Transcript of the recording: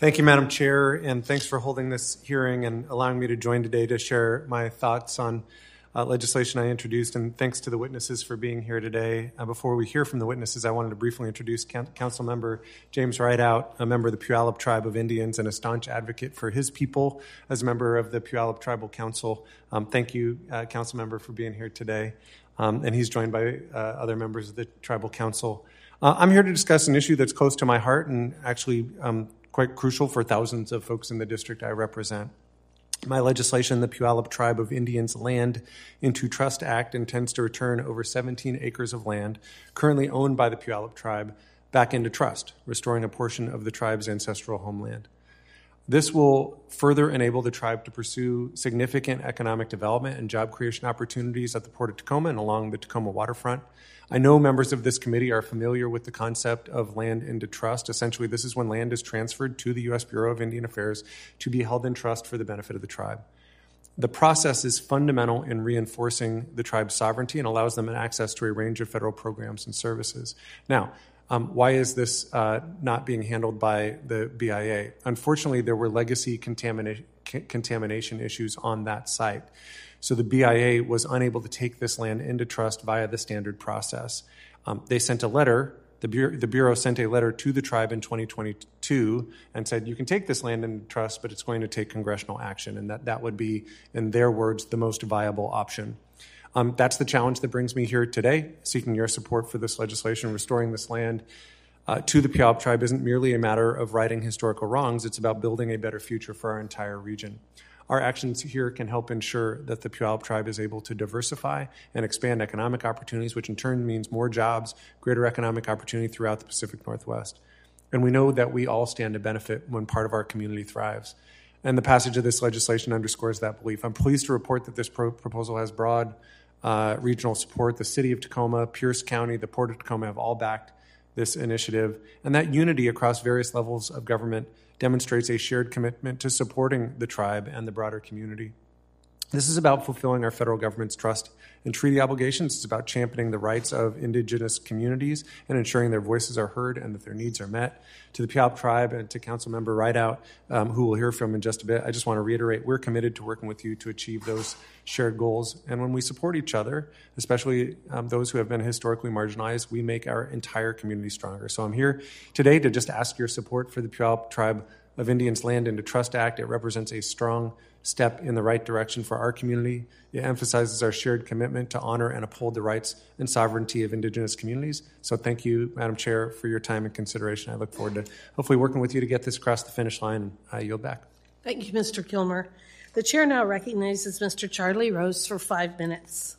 Thank you, Madam Chair, and thanks for holding this hearing and allowing me to join today to share my thoughts on uh, legislation I introduced. And thanks to the witnesses for being here today. Uh, before we hear from the witnesses, I wanted to briefly introduce Council Member James Rideout, a member of the Puyallup Tribe of Indians and a staunch advocate for his people as a member of the Puyallup Tribal Council. Um, thank you, uh, Council Member, for being here today. Um, and he's joined by uh, other members of the Tribal Council. Uh, I'm here to discuss an issue that's close to my heart and actually um, quite crucial for thousands of folks in the district I represent. My legislation, the Puyallup Tribe of Indians Land into Trust Act, intends to return over 17 acres of land currently owned by the Puyallup Tribe back into trust, restoring a portion of the tribe's ancestral homeland. This will further enable the tribe to pursue significant economic development and job creation opportunities at the Port of Tacoma and along the Tacoma waterfront. I know members of this committee are familiar with the concept of land into trust. Essentially, this is when land is transferred to the U.S. Bureau of Indian Affairs to be held in trust for the benefit of the tribe. The process is fundamental in reinforcing the tribe's sovereignty and allows them access to a range of federal programs and services. Now, um, why is this uh, not being handled by the BIA? Unfortunately, there were legacy contamina- contamination issues on that site. So the BIA was unable to take this land into trust via the standard process. Um, they sent a letter. The the Bureau, sent a letter to the tribe in 2022 and said, You can take this land into trust, but it's going to take congressional action. And that, that would be, in their words, the most viable option. Um, that's the challenge that brings me here today, seeking your support for this legislation. Restoring this land uh, to the Puyallup tribe isn't merely a matter of righting historical wrongs, it's about building a better future for our entire region. Our actions here can help ensure that the Puyallup tribe is able to diversify and expand economic opportunities, which in turn means more jobs, greater economic opportunity throughout the Pacific Northwest. And we know that we all stand to benefit when part of our community thrives. And the passage of this legislation underscores that belief. I'm pleased to report that this pro- proposal has broad uh, regional support. The city of Tacoma, Pierce County, the Port of Tacoma have all backed this initiative. And that unity across various levels of government demonstrates a shared commitment to supporting the tribe and the broader community. This is about fulfilling our federal government's trust and treaty obligations. It's about championing the rights of indigenous communities and ensuring their voices are heard and that their needs are met. To the Puyallup tribe and to Council Member Rideout, um, who we'll hear from in just a bit, I just want to reiterate we're committed to working with you to achieve those shared goals. And when we support each other, especially um, those who have been historically marginalized, we make our entire community stronger. So I'm here today to just ask your support for the Puyallup tribe of Indians Land into Trust Act. It represents a strong step in the right direction for our community. It emphasizes our shared commitment to honor and uphold the rights and sovereignty of Indigenous communities. So, thank you, Madam Chair, for your time and consideration. I look forward to hopefully working with you to get this across the finish line. I yield back. Thank you, Mr. Kilmer. The chair now recognizes Mr. Charlie Rose for five minutes.